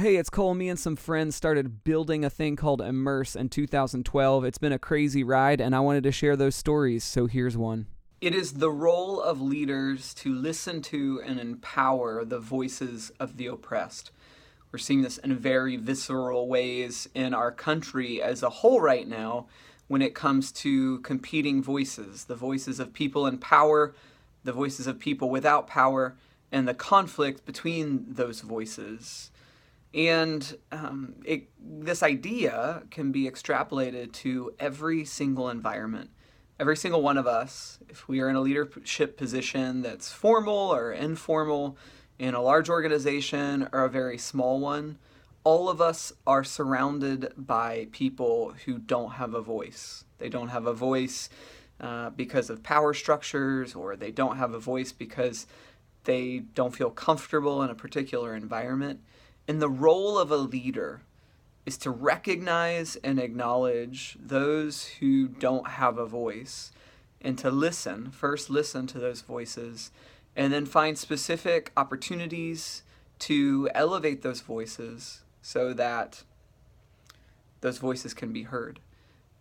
Hey, it's Cole. Me and some friends started building a thing called Immerse in 2012. It's been a crazy ride, and I wanted to share those stories, so here's one. It is the role of leaders to listen to and empower the voices of the oppressed. We're seeing this in very visceral ways in our country as a whole right now when it comes to competing voices the voices of people in power, the voices of people without power, and the conflict between those voices. And um, it, this idea can be extrapolated to every single environment. Every single one of us, if we are in a leadership position that's formal or informal, in a large organization or a very small one, all of us are surrounded by people who don't have a voice. They don't have a voice uh, because of power structures, or they don't have a voice because they don't feel comfortable in a particular environment. And the role of a leader is to recognize and acknowledge those who don't have a voice and to listen, first listen to those voices, and then find specific opportunities to elevate those voices so that those voices can be heard.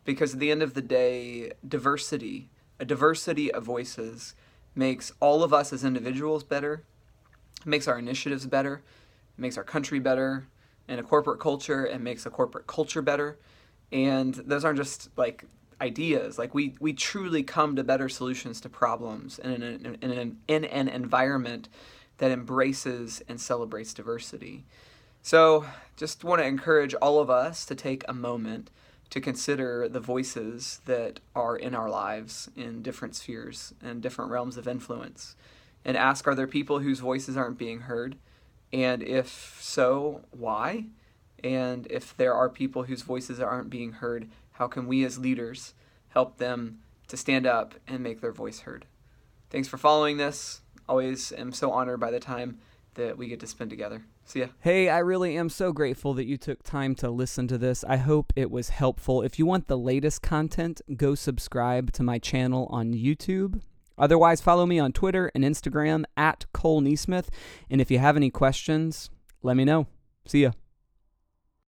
Because at the end of the day, diversity, a diversity of voices, makes all of us as individuals better, makes our initiatives better, makes our country better, and a corporate culture, it makes a corporate culture better. And those aren't just like ideas. Like we, we truly come to better solutions to problems in an, in, an, in an environment that embraces and celebrates diversity. So, just want to encourage all of us to take a moment to consider the voices that are in our lives in different spheres and different realms of influence and ask are there people whose voices aren't being heard? And if so, why? And if there are people whose voices aren't being heard, how can we as leaders help them to stand up and make their voice heard? Thanks for following this. Always am so honored by the time that we get to spend together. See ya. Hey, I really am so grateful that you took time to listen to this. I hope it was helpful. If you want the latest content, go subscribe to my channel on YouTube. Otherwise, follow me on Twitter and Instagram at Cole NeSmith. And if you have any questions, let me know. See ya.